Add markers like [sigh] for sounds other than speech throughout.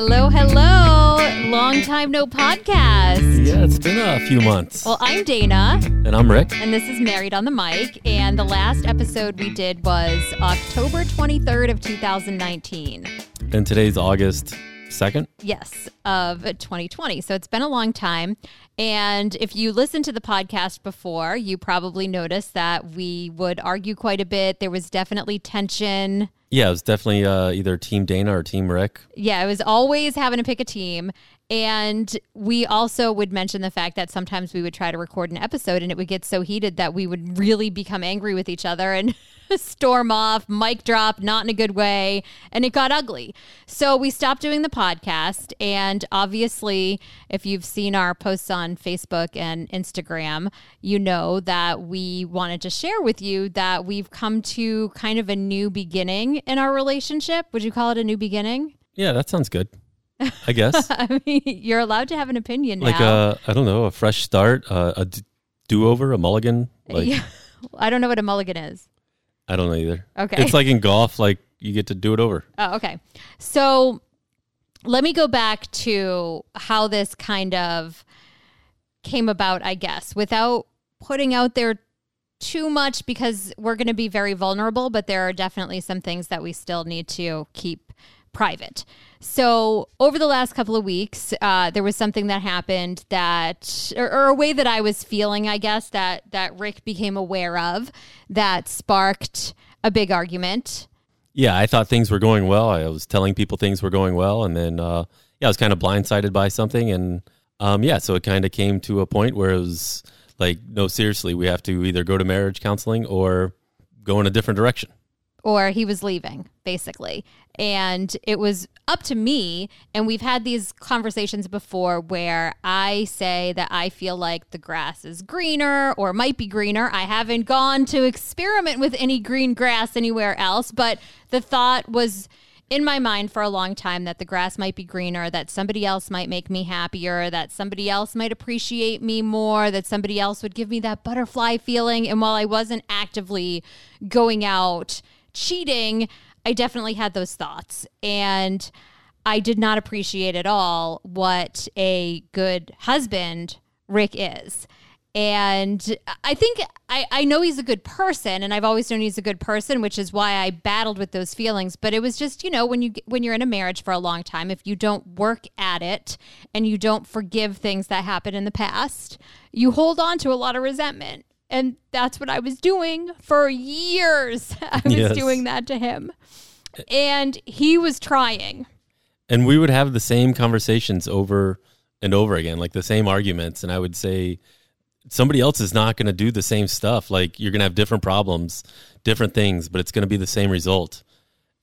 Hello, hello. Long time no podcast. Yeah, it's been a few months. Well, I'm Dana, and I'm Rick. and this is Married on the Mic. And the last episode we did was October 23rd of 2019. And today's August 2nd. Yes, of 2020. So it's been a long time. And if you listened to the podcast before, you probably noticed that we would argue quite a bit. There was definitely tension. Yeah, it was definitely uh, either Team Dana or Team Rick. Yeah, it was always having to pick a team. And we also would mention the fact that sometimes we would try to record an episode and it would get so heated that we would really become angry with each other and [laughs] storm off, mic drop, not in a good way. And it got ugly. So we stopped doing the podcast. And obviously, if you've seen our posts on Facebook and Instagram, you know that we wanted to share with you that we've come to kind of a new beginning in our relationship. Would you call it a new beginning? Yeah, that sounds good. I guess. [laughs] I mean, you're allowed to have an opinion like now. a, I don't know, a fresh start, uh, a d- do-over, a mulligan. [laughs] Like yeah. I don't know what a mulligan is. I don't know either. Okay. It's like in golf, like you get to do it over. Oh, okay. So let me go back to how this kind of came about, I guess, without putting out there too much because we're going to be very vulnerable, but there are definitely some things that we still need to keep private. So, over the last couple of weeks, uh, there was something that happened that, or, or a way that I was feeling, I guess, that that Rick became aware of that sparked a big argument. Yeah, I thought things were going well. I was telling people things were going well, and then uh, yeah, I was kind of blindsided by something, and um, yeah, so it kind of came to a point where it was like, no, seriously, we have to either go to marriage counseling or go in a different direction. Or he was leaving basically and it was up to me and we've had these conversations before where i say that i feel like the grass is greener or might be greener i haven't gone to experiment with any green grass anywhere else but the thought was in my mind for a long time that the grass might be greener, that somebody else might make me happier, that somebody else might appreciate me more, that somebody else would give me that butterfly feeling. And while I wasn't actively going out cheating, I definitely had those thoughts. And I did not appreciate at all what a good husband Rick is. And I think I, I know he's a good person, and I've always known he's a good person, which is why I battled with those feelings. But it was just, you know, when you when you're in a marriage for a long time, if you don't work at it and you don't forgive things that happened in the past, you hold on to a lot of resentment. And that's what I was doing for years. [laughs] I was Yes. doing that to him. And he was trying. and we would have the same conversations over and over again like the same arguments and i would say somebody else is not going to do the same stuff like you're going to have different problems different things but it's going to be the same result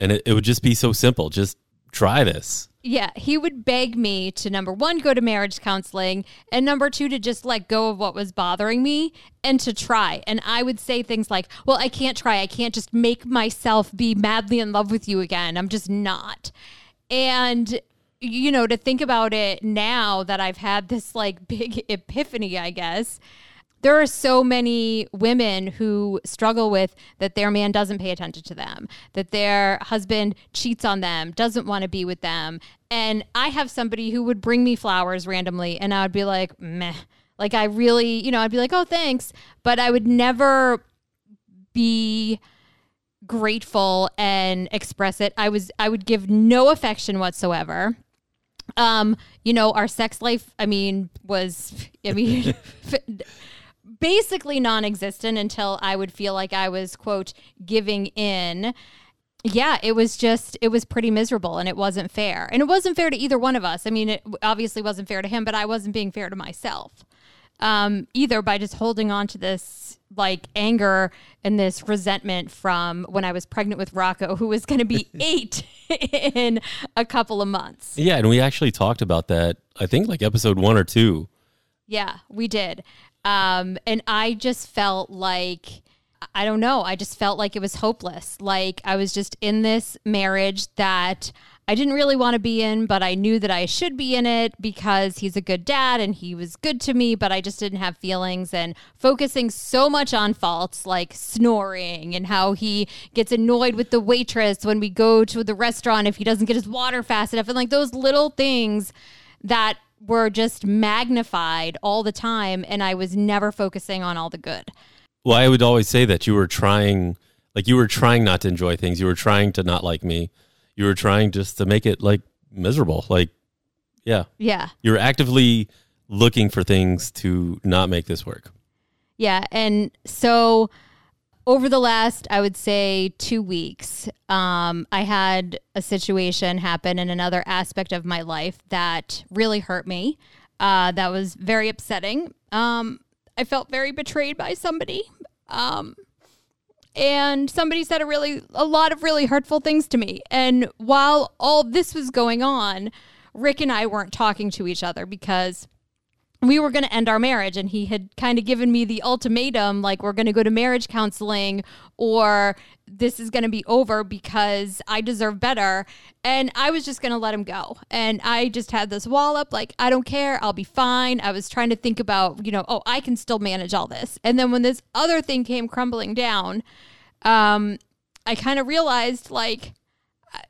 and it, it would just be so simple just try this Yeah, he would beg me to number one, go to marriage counseling, and number two, to just let go of what was bothering me and to try. And I would say things like, Well, I can't try. I can't just make myself be madly in love with you again. I'm just not. And, you know, to think about it now that I've had this like [laughs] big epiphany, I guess. There are so many women who struggle with that their man doesn't pay attention to them, that their husband cheats on them, doesn't want to be with them. And I have somebody who would bring me flowers randomly, and I would be like, meh. Like, I really, you know, I'd be like, oh, thanks. But I would never be grateful and express it. I was, I would give no affection whatsoever um you know our sex life i mean was i mean [laughs] basically non-existent until i would feel like i was quote giving in yeah it was just it was pretty miserable and it wasn't fair and it wasn't fair to either one of us i mean it obviously wasn't fair to him but i wasn't being fair to myself um, either by just holding on to this like anger and this resentment from when I was pregnant with Rocco, who was going to be [laughs] eight in a couple of months. yeah and we actually talked about that i think like episode one or two Yeah, we did. Um, and I just felt like, I don't know, I just felt like it was hopeless. Like I was just in this marriage that I didn't really want to be in, but I knew that I should be in it because he's a good dad and he was good to me, but I just didn't have feelings and focusing so much on faults like snoring and how he gets annoyed with the waitress when we go to the restaurant if he doesn't get his water fast enough and like those little things that were just magnified all the time and I was never focusing on all the good. Well, I would always say that you were trying, like you were trying not to enjoy things. You were trying to not like me. You were trying just to make it like miserable. Like, yeah, Yeah. you were actively looking for things to not make this work. Yeah. And so over the last, I would say, two weeks, um, I had a situation happen in another aspect of my life that really hurt me. Uh, that was very upsetting. Um, I felt very betrayed by somebody. Um, and somebody said a really a lot of really hurtful things to me. And while all this was going on, Rick and I weren't talking to each other because we were going to end our marriage and he had kind of given me the ultimatum like we're going to go to marriage counseling or this is going to be over because I deserve better. And I was just going to let him go. And I just had this wall up like I don't care I'll be fine. I was trying to think about you know oh I can still manage all this. And then when this other thing came crumbling down um I kind of realized like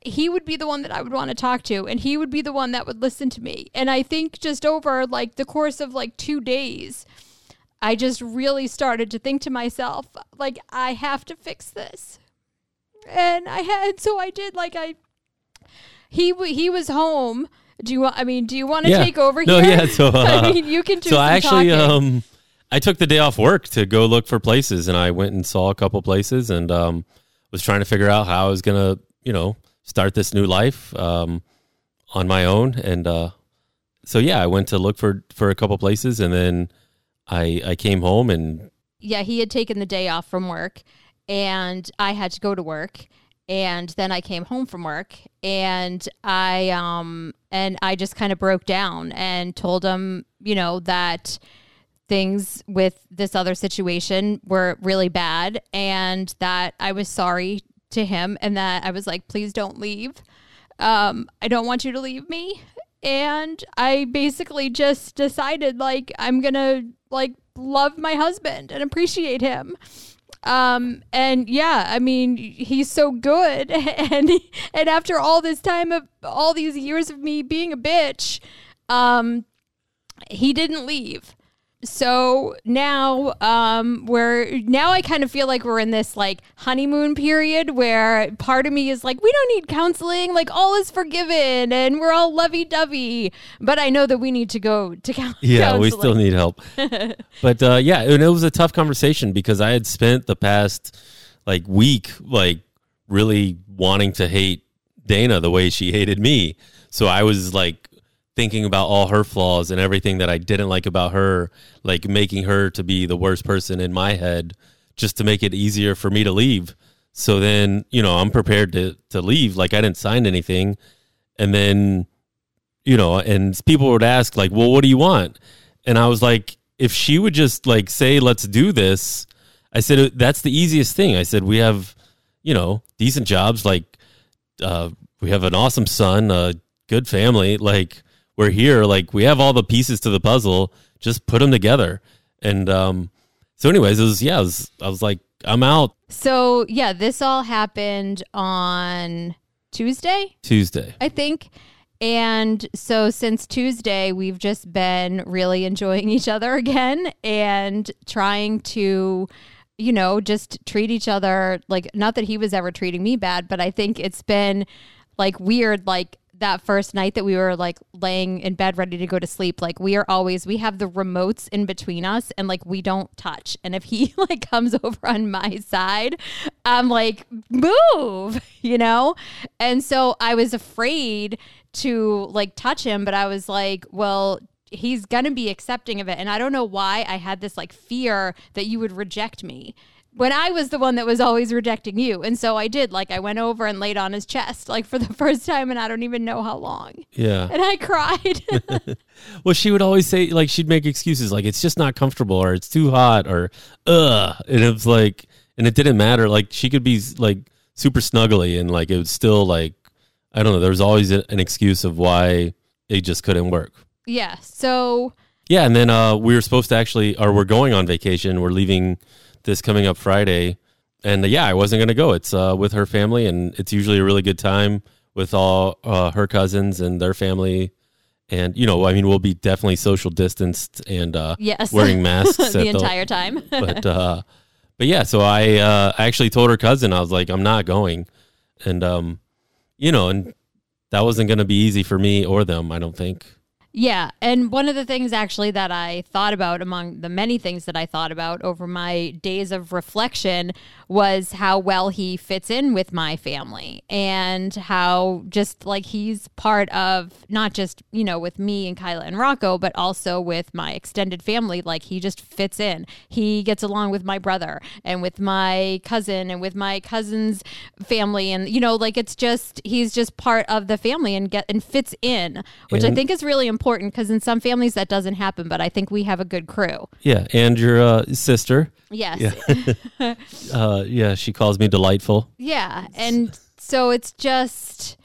he would be the one that I would want to talk to and he would be the one that would listen to me. And I think just over like the course of like 2 days I just really started to think to myself like I have to fix this. And I had so I did like I he w- he was home. Do you want I mean, do you want to Yeah. take over No, here? yeah. So, [laughs] uh, I mean, you can do so I actually, talking. um, I took the day off work to go look for places, and I went and saw a couple places, and um, was trying to figure out how I was gonna, you know, start this new life um, on my own. And uh, so, yeah, I went to look for for a couple places, and then I I came home, and yeah, he had taken the day off from work and I had to go to work and then I came home from work and I um and I just kind of broke down and told him, you know, that things with this other situation were really bad and that I was sorry to him and that I was like, please don't leave. Um, I don't want you to leave me. And I basically just decided like I'm gonna like love my husband and appreciate him. Um, and yeah, I mean, he's so good. [laughs] And, and after all this time of all these years of me being a bitch, um, he didn't leave. So now, um, we're now I kind of feel like we're in this like honeymoon period where part of me is like, we don't need counseling, like all is forgiven and we're all lovey dovey. But I know that we need to go to counseling. [laughs] yeah, we still need help. [laughs] but uh, yeah, and it was a tough conversation because I had spent the past like week like really wanting to hate Dana the way she hated me. So I was like thinking about all her flaws and everything that I didn't like about her, like making her to be the worst person in my head just to make it easier for me to leave. So then, you know, I'm prepared to to leave like I didn't sign anything. And then you know, and people would ask like, "Well, what do you want?" And I was like, if she would just like say, "Let's do this," I said that's the easiest thing. I said we have, you know, decent jobs. Like, uh, we have an awesome son, a good family. Like, we're here. Like, we have all the pieces to the puzzle. Just put them together. And um, so, anyways, it was yeah. It was, I was like, I'm out So yeah, this all happened on Tuesday. Tuesday. I think. And so since Tuesday, we've just been really enjoying [laughs] each other again and trying to, you know, just treat each other like not that he was ever treating me bad, but I think it's been like weird, like that first night that we were like laying in bed ready to go to sleep like we are always we have the remotes in between us and like we don't touch. And if he [laughs] like comes over on my side i'm like move [laughs] you know? And so i was afraid to like touch him but i was like well he's gonna be accepting of it. And i don't know why i had this like fear that you would reject me when I was the one that was always rejecting you. And so I did. Like I went over and laid on his chest, like for the [laughs] first time, and I don't even know how long. Yeah. And I cried. [laughs] [laughs] Well, she would always say like she'd make excuses like it's just not comfortable or it's too hot or ugh, and it was like, and it didn't matter. Like she could be like super snuggly and like it was still like, I don't know. There was always an excuse of why it just couldn't work. Yeah. So Yeah, and then uh, we were supposed to actually, or we're going on vacation. We're leaving this coming up Friday, and uh, yeah, I wasn't going to go. It's uh, with her family, and it's usually a really good time with all uh, her cousins and their family. And you know, I mean, we'll be definitely social distanced and uh, yes, wearing [laughs] masks the entire time. [laughs] but uh, but yeah, so I uh, I actually told her cousin I was like I'm not going, and um, you know, and that wasn't going to be easy for me or them. I don't think. Yeah. And one of the things actually that I thought about among the many things that I thought about over my days of reflection was how well he fits in with my family and how just like he's part of not just, you know, with me and Kyla and Rocco, but also with my extended family. Like he just fits in. He gets along with my brother and with my cousin and with my cousin's family. And, you know, like it's just, he's just part of the family and get and fits in, which I think is really important because in some families that doesn't happen, but I think we have a good crew. Yeah, and your uh, sister. Yes. Yeah. [laughs] Uh, yeah, she calls me delightful. Yeah, and so it's just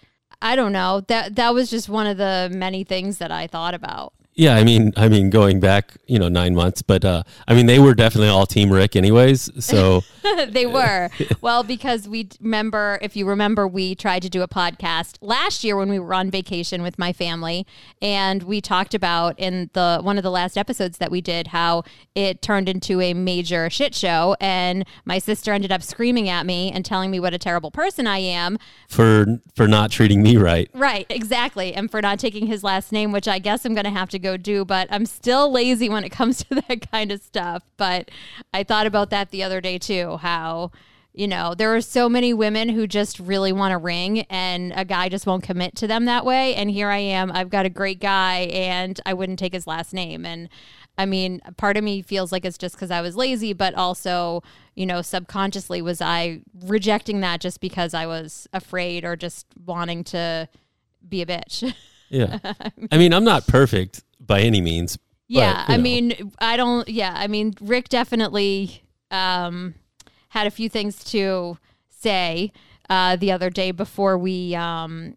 I don't know. That that was just one of the many things that I thought about. Yeah, I mean, I mean, going back, you know, nine months, but uh, I mean, they were definitely all Team Rick, anyways. So [laughs] [laughs] they were. Well, because we remember, if you remember, we tried to do a podcast last year when we were on vacation with my family, and we talked about in the one of the last episodes that we did how it turned into a major shit show, and my sister ended up screaming at me and telling me what a terrible person I am. for for not treating me right, Right, exactly. And for not taking his last name, which I guess I'm going to have to go do, but I'm still lazy when it comes [laughs] to that kind of stuff. But I thought about that the other day too how, you know, there are so many women who just really want a ring and a guy just won't commit to them that way. And here I am, I've got a great guy and I wouldn't take his last name. And I mean, part of me feels like it's just because I was lazy, but also, you know, subconsciously was I rejecting that just because I was afraid or just wanting to be a bitch. [laughs] yeah. [laughs] I mean, I'm not perfect by any means. yeah, you I know. mean, I don't. Yeah, I mean, Rick definitely um, had a few things to say uh, the other day before we, um,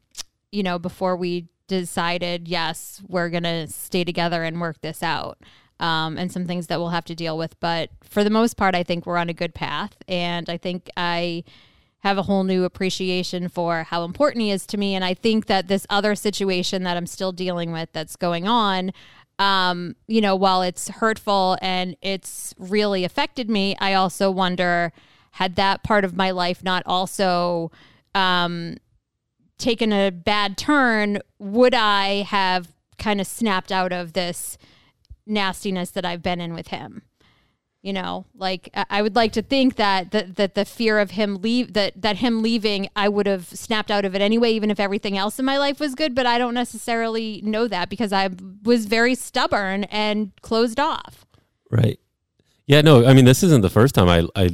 you know, before we decided, yes, we're gonna stay together and work this out. Um, and some things that we'll have to deal with, but for the most part, I think we're on a good path, and I think I have a whole new appreciation for how important he is to me. And I think that this other situation that I'm still dealing with that's going on, um, you know, while it's hurtful and it's really affected me, I also wonder had that part of my life not also um, taken a bad turn, would I have kind of snapped out of this nastiness that I've been in with him? You know like I- would like to think that that, that the fear of him leave that that him leaving i would have snapped out of it anyway even if everything else in my life was good but i don't necessarily know that because i was very stubborn and closed off Right. Yeah, no, I mean this isn't the first time I I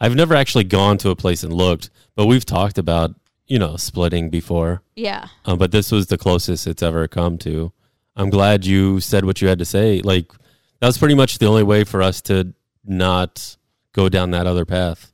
I've never actually gone to a place and looked, but we've talked about, you know, splitting before. yeah Um, but this was the closest it's ever come to. I'm glad you said what you had to say. Like that was pretty much the only way for us to not go down that other path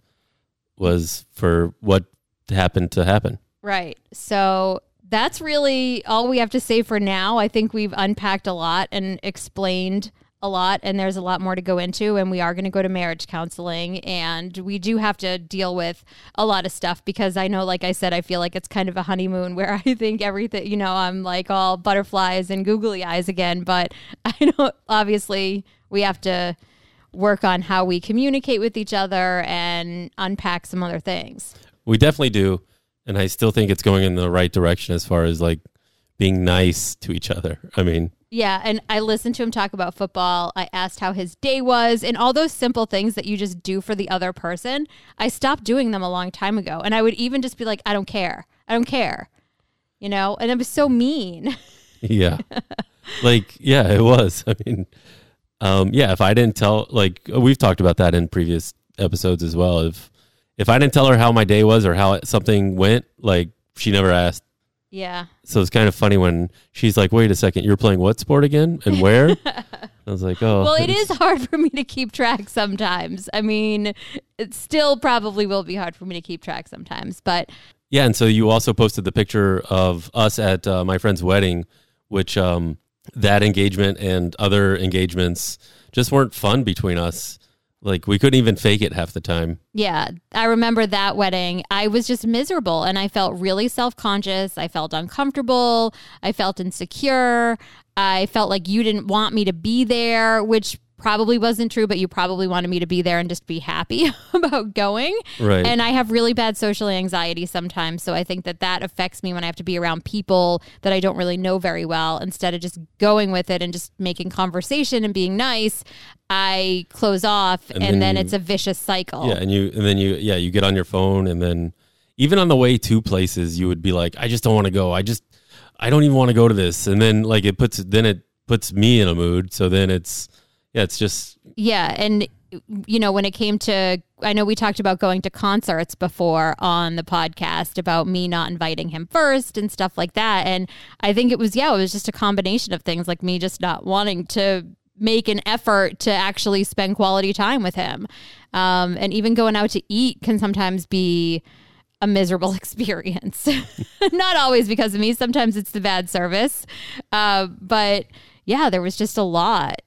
was for what happened to happen. right so that's really all we have to say for now i think we've unpacked a lot and explained a lot and there's a lot more to go into and we are going to go to marriage counseling and we do have to deal with a lot of stuff because I know like I said I feel like it's kind of a honeymoon [laughs] where I think everything you know I'm like all butterflies and googly eyes again but [laughs] I know obviously we have to work on how we communicate with each other and unpack some other things. We definitely do, and I still think it's going in the right direction as far as like being nice to each other. [laughs] I mean, Yeah, and I listened to him talk about football. I asked how his day was and all those simple things that you just do for the other person. I stopped doing them a long time ago. And I would even just be like, I don't care. I don't care. You know, and it was so mean. [laughs] yeah, like yeah, it was. [laughs] I mean, um, yeah, if I didn't tell, like we've talked about that in previous episodes as well. If if I didn't tell her how my day was or how something went, like she never asked. yeah. So it's kind of funny when she's like, "Wait a second, you're playing what sport again, and where?" [laughs] I was like, "Oh, Well, it is hard for me to keep track sometimes. I mean, it still probably will be hard for me to keep track sometimes, but Yeah, and so you also posted the picture of us at uh, my friend's wedding, which um, that engagement and other engagements just weren't fun between us. Like we couldn't even fake it half the time. Yeah, I remember that wedding. I was just miserable and I felt really self conscious. I felt uncomfortable. I felt insecure. I felt like you didn't want me to be there, which probably wasn't true, but you probably wanted me to be there and just be happy [laughs] about going. Right. And I have really bad social anxiety sometimes. So I think that that affects me when I have to be around people that I don't really know very well. Instead of just going with it and just making conversation and being nice, I close off and, And then, then you- it's a vicious cycle. Yeah, and you and then you yeah you get on your phone and then even on the way to places you would be like I just don't want to go. I just I don't even want to go to this. And then like it puts then it puts me in a mood. So then it's yeah it's just Yeah, and you know, when it came to I know we talked about going to concerts before on the podcast about me not inviting him first and stuff like that. And I think it was yeah, it was just a combination of things like me just not wanting to make an effort to actually spend quality time with him. Um, and even going out to eat can sometimes be a miserable [laughs] experience. [laughs] Not always because of me. Sometimes it's the bad service. Uh, but yeah, there was just a lot.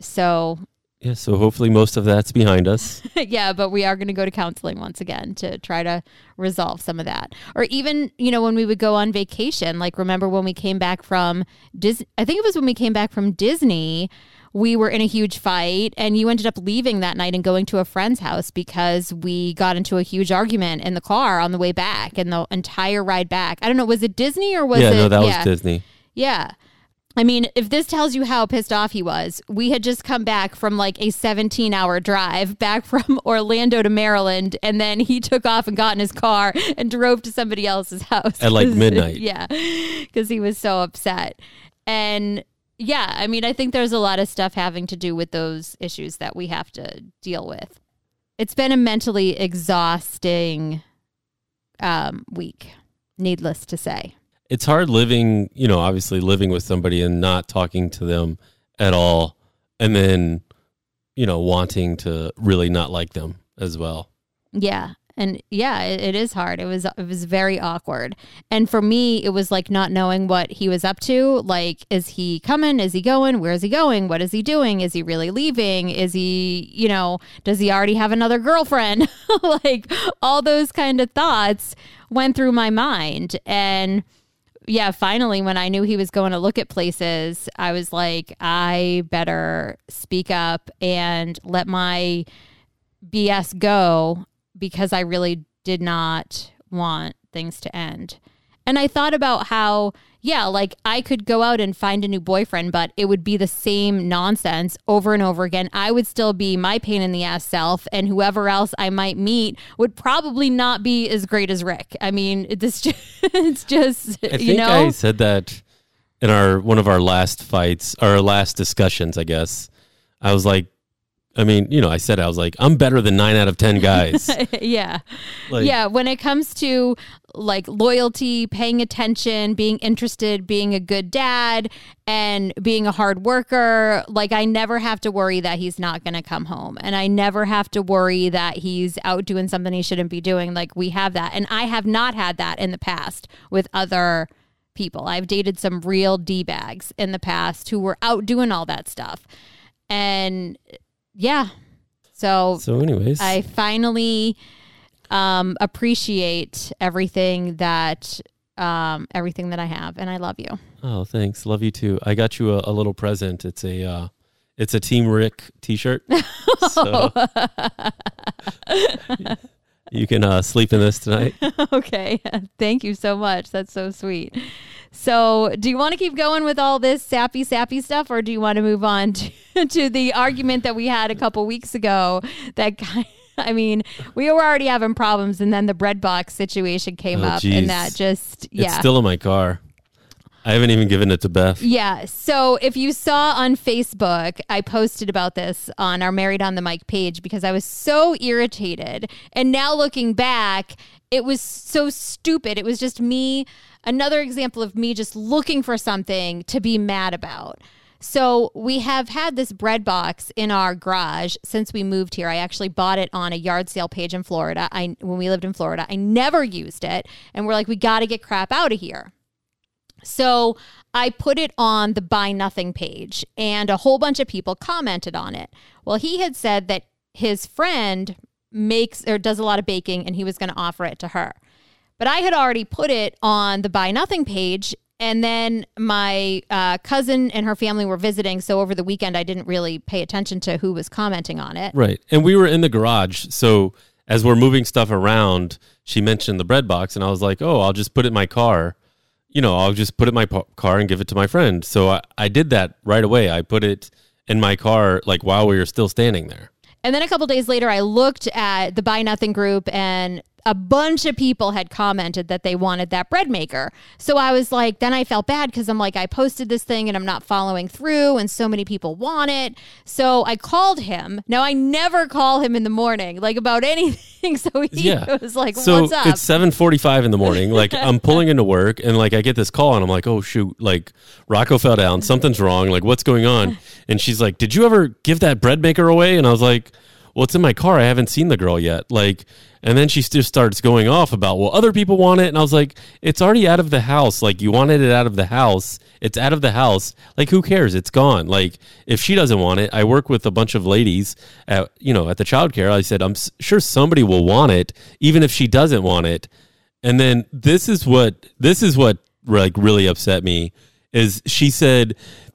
So yeah. So hopefully most of that's behind us. [laughs] yeah, but we are going to go to counseling once again to try to resolve some of that. Or even, you know, when we would go on vacation, like remember when we came back from Disney, I think it was when we came back from Disney, we were in a huge fight and you ended up leaving that night and going to a friend's house because we got into a huge argument in the car on the way back and the entire ride back. I don't know, was it Disney or was yeah, it no, that yeah. was Disney. Yeah. I mean, if this tells you how pissed off he was, we had just come back from like a 17 hour drive back from [laughs] Orlando to Maryland. And then he took off and got in his car and drove to somebody else's house At, like [laughs] midnight. Yeah. Because he was so upset. And yeah, I mean, I think there's a lot of stuff having to do with those issues that we have to deal with. It's been a mentally exhausting um, week, needless to say. It's hard living, you know, obviously living with somebody and not talking to them at all, and then you know wanting to really not like them as well. Yeah. And yeah, it, it is hard. It was it was very awkward. And for me, it was like not knowing what he was up to. Like, is he coming? Is he going? Where is he going? What is he doing? Is he really leaving? Is he, you know, does he already have another girlfriend? [laughs] like all those kind of thoughts went through my mind. And yeah, finally, when I knew he was going to look at places, I was like, I better speak up and let my BS go because I really did not want things to end. And I thought about how, yeah, like I could go out and find a new boyfriend, but it would be the same nonsense over and over again. I would still be my pain in the ass self, and whoever else I might meet would probably not be as great as Rick. I mean, this [laughs] just, it's just, I you think know, I said that in our one of our last fights, our last discussions. I guess I was like, I mean, you know, I said I was like, I'm better than nine out of ten guys. [laughs] yeah. Like, yeah, when it comes to like loyalty, paying attention, being interested, being a good dad, and being a hard worker, like I never have to worry that he's not going to come home. And I never have to worry that he's out doing something he shouldn't be doing. Like we have that. And I have not had that in the past with other people. I've dated some real D bags in the past who were out doing all that stuff. And yeah. So So, anyways, I finally um, appreciate everything that um, everything that I have, and I love you. oh, thanks, love you too. I got you a, a little present. It's a uh, it's a Team Rick T-shirt. [laughs] so [laughs] you can uh, sleep in this tonight. [laughs] okay, thank you so much. That's so sweet. So, do you want to keep going with all this sappy, sappy stuff, or do you want to move on [laughs] to, to the argument that we had a couple weeks ago? That. [laughs] I mean, we were already having problems, and then the bread box situation came Oh, up, geez. and that just yeah. It's still in my car. I haven't even given it to Beth. Yeah. So if you saw on Facebook, I posted about this on our Married on the Mic page because I was so irritated. And now looking back, it was so stupid. It was just me, another example of me just looking for something to be mad about. So we have had this bread box in our garage since we moved here. I actually bought it on a yard sale page in Florida. I when we lived in Florida, I never used it, and we're like, we got to get crap out of here. So I put it on the buy nothing page, and a whole bunch of people commented on it. Well, he had said that his friend makes or does a lot of baking, and he was going to offer it to her. But I had already put it on the buy nothing page. And then my uh, cousin and her family were visiting. So over the weekend, I didn't really pay attention to who was commenting on it. Right. And we were in the garage. So as we're moving stuff around, she mentioned the bread box. And I was like, oh, I'll just put it in my car. You know, I'll just put it in my po- car and give it to my friend. So I, I did that right away. I put it in my car, like while we were still standing there. And then a couple days later, I looked at the Buy Nothing group and a bunch of people had commented that they wanted that bread maker. So I was like, then I felt bad because I'm like, I posted this thing and I'm not following through, and so many people want it. So I called him. Now I never call him in the morning, like about [laughs] anything. So he Yeah. was like, So what's up? it's seven forty-five in the morning. Like I'm pulling into work, and like I get this call, and I'm like, "Oh shoot!" Like Rocco fell down. Something's wrong. Like what's going on? And she's like, "Did you ever give that bread maker away?" And I was like, "Well, it's in my car. I haven't seen the girl yet." Like, and then she just starts going off about, "Well, other people want it," and I was like, "It's already out of the house. Like you wanted it out of the house. It's out of the house. Like who cares? It's gone. Like if she doesn't want it, I work with a bunch of ladies at you know at the childcare. I said, I'm sure somebody will want it, even if she doesn't want it. And then this is what this is what like really upset me is she said,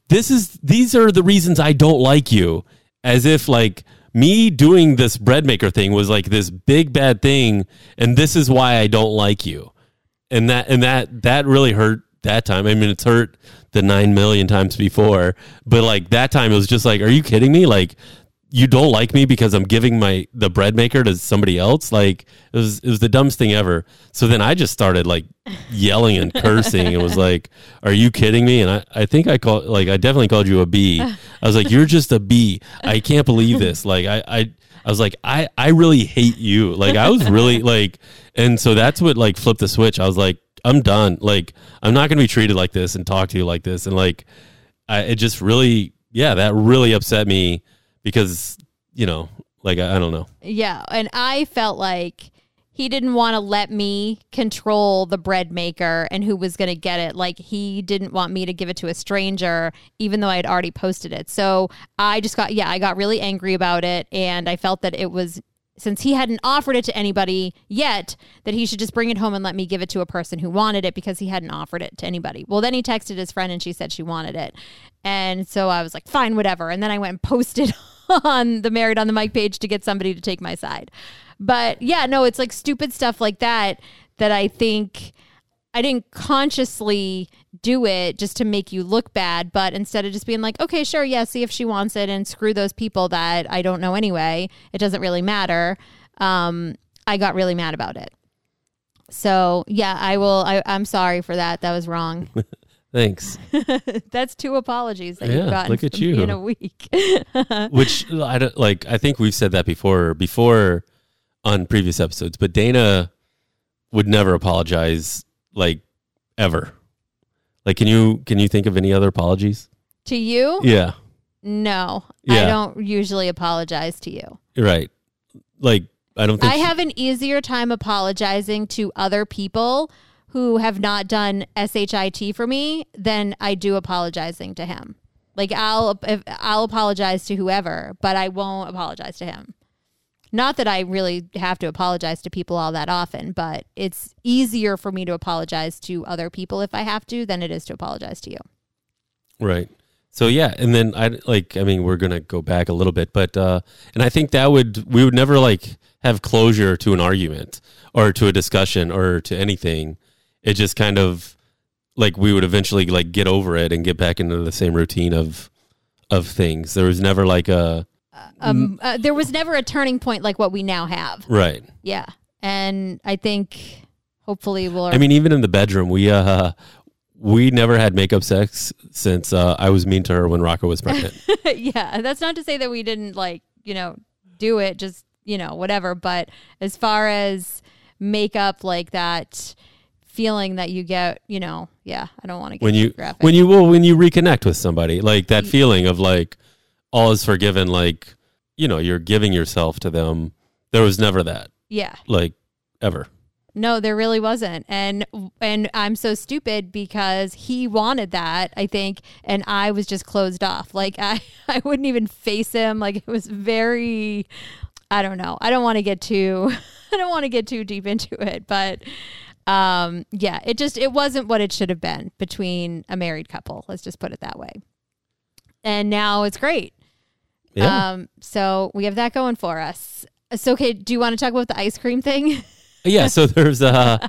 "This is these are the reasons I don't like you," as if like me doing this bread maker thing was like this big bad thing, and this is why I don't like you. And that and that that really hurt that time. I mean, it's hurt the nine million times before, but like that time it was just like, are you kidding me? Like you don't like me because I'm giving my the bread maker to somebody else. Like it was it was the dumbest thing ever. So then I just started like yelling and cursing and was like, "Are you kidding me?" And I, I think I called like I definitely called you a B. I was like, "You're just a B. I can't believe this." Like I I I was like, I I really hate you. Like I was really like, and so that's what like flipped the switch. I was like, I'm done. Like I'm not gonna be treated like this and talk to you like this. And like, I it just really yeah that really upset me because you know like I, I don't know Yeah, and I felt like he didn't want to let me control the bread maker and who was going to get it. Like he didn't want me to give it to a stranger even though I had already posted it. So I just got yeah, I got really angry about it and I felt that it was since he hadn't offered it to anybody yet, that he should just bring it home and let me give it to a person who wanted it because he hadn't offered it to anybody. Well, then he texted his friend and she said she wanted it. And so I was like, fine, whatever. And then I went and posted [laughs] on the Married on the Mic page to get somebody to take my side. But yeah, no, it's like stupid stuff like that that I think I didn't consciously do it just to make you look bad, but instead of just being like, okay, sure, yeah, see if she wants it and screw those people that I don't know anyway, it doesn't really matter. Um, I got really mad about it. So yeah, I will. I, I'm sorry for that. That was wrong. [laughs] thanks [laughs] That's two apologies that Yeah, you've gotten look at you. in a week. [laughs] which I don't like I think we've said that before before on previous episodes but Dana would never apologize like ever like can you can you think of any other apologies to you? yeah No, I don't usually apologize to you. right like I don't think I she- have an easier time apologizing to other people who have not done SHIT for me than I do apologizing to him. Like I'll if, I'll apologize to whoever, but I won't apologize to him. Not that I really have to apologize to people all that often, but it's easier for me to apologize to other people if I have to than it is to apologize to you. Right. So yeah, and then I like I mean we're going to go back a little bit, but uh and I think that would we would never like have closure to an argument or to a discussion or to anything. It just kind of like we would eventually like get over it and get back into the same routine of of things. There was never like a Um, uh, there was never a turning point like what we now have. right. Yeah, and I think hopefully we'll. I mean even in the bedroom we uh we never had makeup sex since uh I was mean to her when Rocco was pregnant. [laughs] yeah, that's not to say that we didn't like, you know, do it, just, you know, whatever. But as far as makeup, like that feeling that you get, you know, yeah, I don't want to get when you graphic. when you well when you reconnect with somebody like that feeling of like all is forgiven like you know you're giving yourself to them there was never that yeah. like ever No, there really wasn't. And and I'm so stupid because he wanted that, I think, and I was just closed off. Like I [laughs] I wouldn't even face him. Like it was very I don't know. I don't want to get too [laughs] I don't want to get too deep into it, but um yeah, it just it wasn't what it should have been between a married couple. Let's just put it that way. And now it's great. Yeah Um so we have that going for us. So okay, do you want to talk about the ice cream thing? yeah so [laughs] there's uh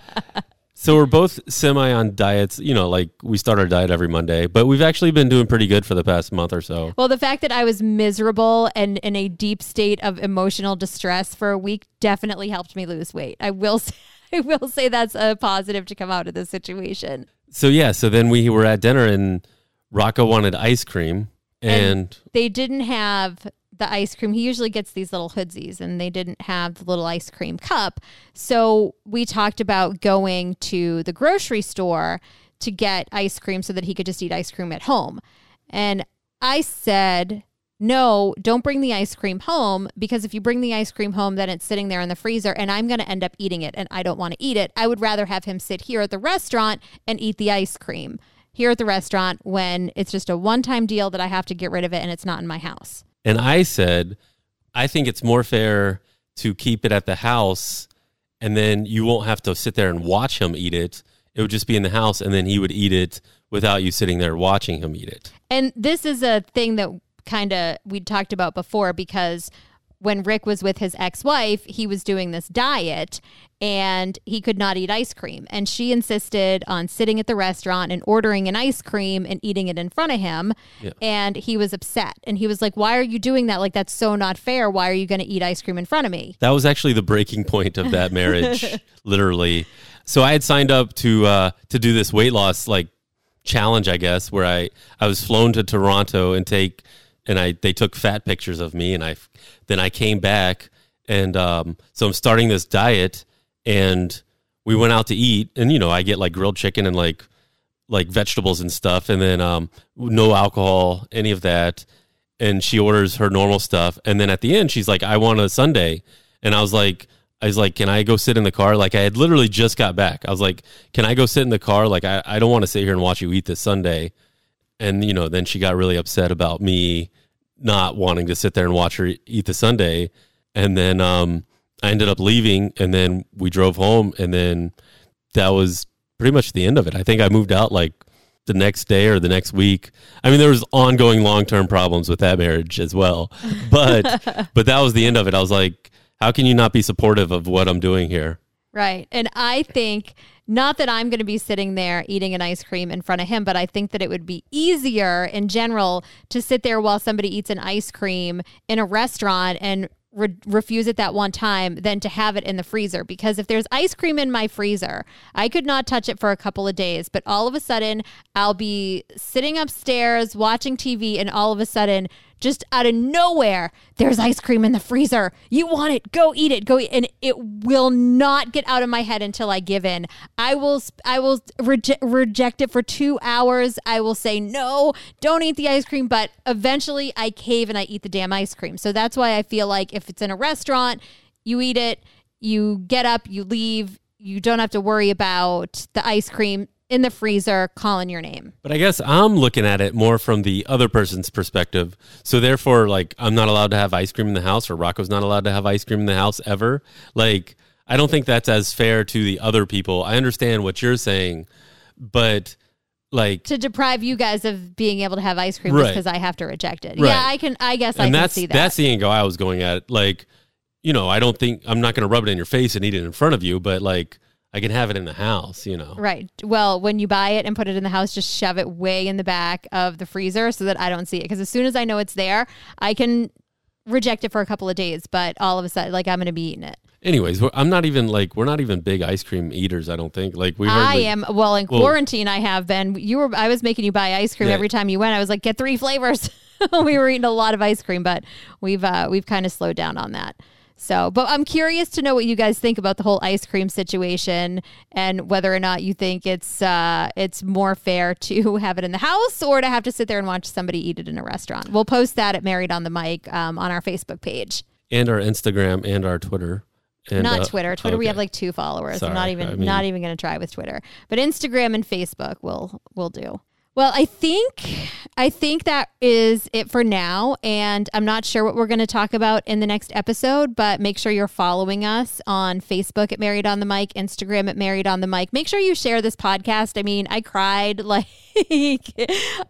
so we're both semi on diets you know like we start our diet every monday but we've actually been doing pretty good for the past month or so Well, the fact that I was miserable and in a deep state of emotional distress for a week definitely helped me lose weight. I will [laughs] say, I will say that's a positive to come out of this situation. so yeah so then we were at dinner and rocco wanted ice cream and They didn't have the ice cream. He usually gets these little hoodsies and they didn't have the little ice cream cup. So we talked about going to the grocery store to get ice cream so that he could just eat ice cream at home. And I said, no, don't bring the ice cream home because if you bring the ice cream home, then it's sitting there in the freezer and I'm going to end up eating it and I don't want to eat it. I would rather have him sit here at the restaurant and eat the ice cream here at the restaurant when it's just a one time deal that I have to get rid of it and it's not in my house. And I said, I think it's more fair to keep it at the house and then you won't have to sit there and watch him eat it. It would just be in the house and then he would eat it without you sitting there watching him eat it. And this is a thing that kind of we'd talked about before because when Rick was with his ex wife, he was doing this diet and he could not eat ice cream. And she insisted on sitting at the restaurant and ordering an ice cream and eating it in front of him. Yeah. And he was upset. And he was like, Why are you doing that? Like, that's so not fair. Why are you going to eat ice cream in front of me? That was actually the breaking point of that marriage, [laughs] literally. So I had signed up to uh, to do this weight loss like challenge, I guess, where I I was flown to Toronto and take and I they took fat pictures of me, and I then I came back, and um, so I'm starting this diet, and we went out to eat, and you know I get like grilled chicken and like like vegetables and stuff, and then um, no alcohol, any of that. And she orders her normal stuff, and then at the end, she's like, "I want a sundae," and I was like, "I was like, can I go sit in the car?" Like I had literally just got back. I was like, "Can I go sit in the car?" Like I, I don't want to sit here and watch you eat this sundae. And you know, then she got really upset about me not wanting to sit there and watch her eat the sundae. And then um, I ended up leaving, and then we drove home, and then that was pretty much the end of it. I think I moved out like the next day or the next week. I mean, there was ongoing long term problems with that marriage as well, but [laughs] but that was the end of it. I was like, how can you not be supportive of what I'm doing here? Right. And I think not that I'm going to be sitting there eating an ice cream in front of him, but I think that it would be easier in general to sit there while somebody eats an ice cream in a restaurant and re- refuse it that one time than to have it in the freezer. Because if there's ice cream in my freezer, I could not touch it for a couple of days, but all of a sudden I'll be sitting upstairs watching TV and all of a sudden just out of nowhere, there's ice cream in the freezer. You want it? Go eat it. Go eat. And it will not get out of my head until I give in. I will. I will reje- reject it for two hours. I will say no, don't eat the ice cream. But eventually, I cave and I eat the damn ice cream. So that's why I feel like if it's in a restaurant, you eat it. You get up. You leave. You don't have to worry about the ice cream in the freezer calling your name. But I guess I'm looking at it more from the other person's perspective. So therefore, like I'm not allowed to have ice cream in the house, or Rocco's not allowed to have ice cream in the house ever. Like I don't think that's as fair to the other people. I understand what you're saying, but like to deprive you guys of being able to have ice cream Right. just because I have to reject it. Right. Yeah, I can. I guess I and can that's see that. that's the angle I was going at. Like, you know, I don't think I'm not going to rub it in your face and eat it in front of you, but like I can have it in the house. You know, right. Well, when you buy it and put it in the house, just shove it way in the back of the freezer so that I don't see it. Because as soon as I know it's there, I can reject it for a couple of days. But all of a sudden, like I'm going to be eating it. Anyways, I'm not even like we're not even big ice cream eaters. I don't think. Like we. I like- am well in Well- quarantine. I have been. You were. I was making you buy ice cream Yeah. every time you went. I was like, get three flavors. [laughs] we were eating a lot of ice cream, but we've uh, we've kind of slowed down on that. So, but I'm curious to know what you guys think about the whole ice cream situation and whether or not you think it's uh, it's more fair [laughs] to have it in the house or to have to sit there and watch somebody eat it in a restaurant. We'll post that at Married on the Mic um, on our Facebook page and our Instagram and our Twitter. And, not uh, Twitter. Twitter, we have like two followers. I'm not even I mean- not even going to try with Twitter, but Instagram and Facebook will will do. Well, I think I think that is it for now, and I'm not sure what we're going to talk about in the next episode. But make sure you're following us on Facebook at Married on the Mic, Instagram at Married on the Mic. Make sure you share this podcast. I mean, I cried [laughs] like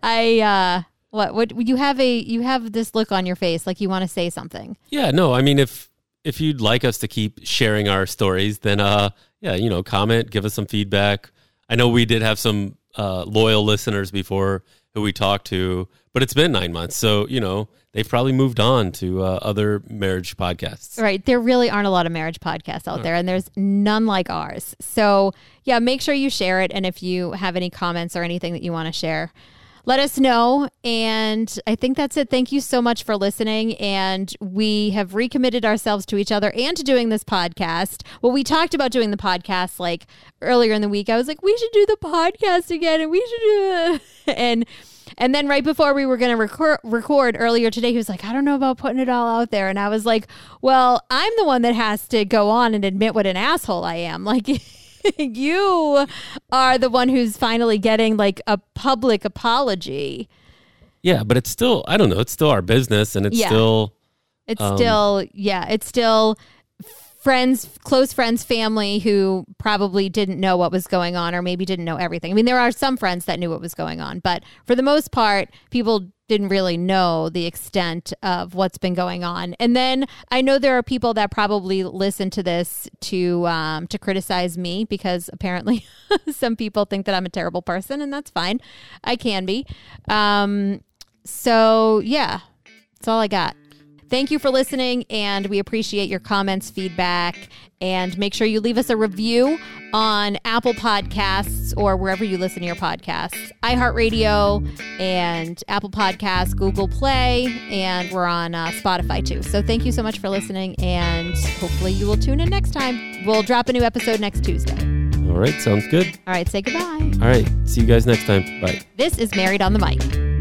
I. uh what what you have a you have this look on your face like you want to say something. Yeah, no, I mean if if you'd like us to keep sharing our stories, then uh yeah, you know, comment, give us some feedback. I know we did have some uh loyal listeners before who we talked to, but it's been 9 months. So, you know, they've probably moved on to uh, other marriage podcasts. Right. There really aren't a lot of marriage podcasts out there, and there's none like ours. So, yeah, make sure you share it. And if you have any comments or anything that you want to share, let us know. And I think that's it. Thank you so much for listening. And we have recommitted ourselves to each other and to doing this podcast. Well, we talked about doing the podcast like earlier in the week. I was like, we should do the podcast again and we should do it. [laughs] And and then right before we were going to record, record earlier today, he was like, I don't know about putting it all out there. And I was like, well, I'm the one that has to go on and admit what an asshole I am. [laughs] Like, [laughs] you are the one who's finally getting like a public apology. Yeah, but it's still I don't know, it's still our business and it's Yeah. still It's Um, still, yeah, it's still friends, close friends, family who probably didn't know what was going on or maybe didn't know everything. I mean, there are some friends that knew what was going on, but for the most part, people didn't really know the extent of what's been going on. And then I know there are people that probably listen to this to um, to criticize me because apparently [laughs] some people think that I'm a terrible person, and that's fine. I can be. Um, so yeah, that's all I got. Thank you for listening, and we appreciate your comments, feedback, and make sure you leave us a review on Apple Podcasts or wherever you listen to your podcasts iHeartRadio and Apple Podcasts, Google Play, and we're on uh, Spotify too. So thank you so much for listening, and hopefully you will tune in next time. We'll drop a new episode next Tuesday. all right, sounds good. All right, say goodbye. All right, see you guys next time. Bye. This is Married on the Mic.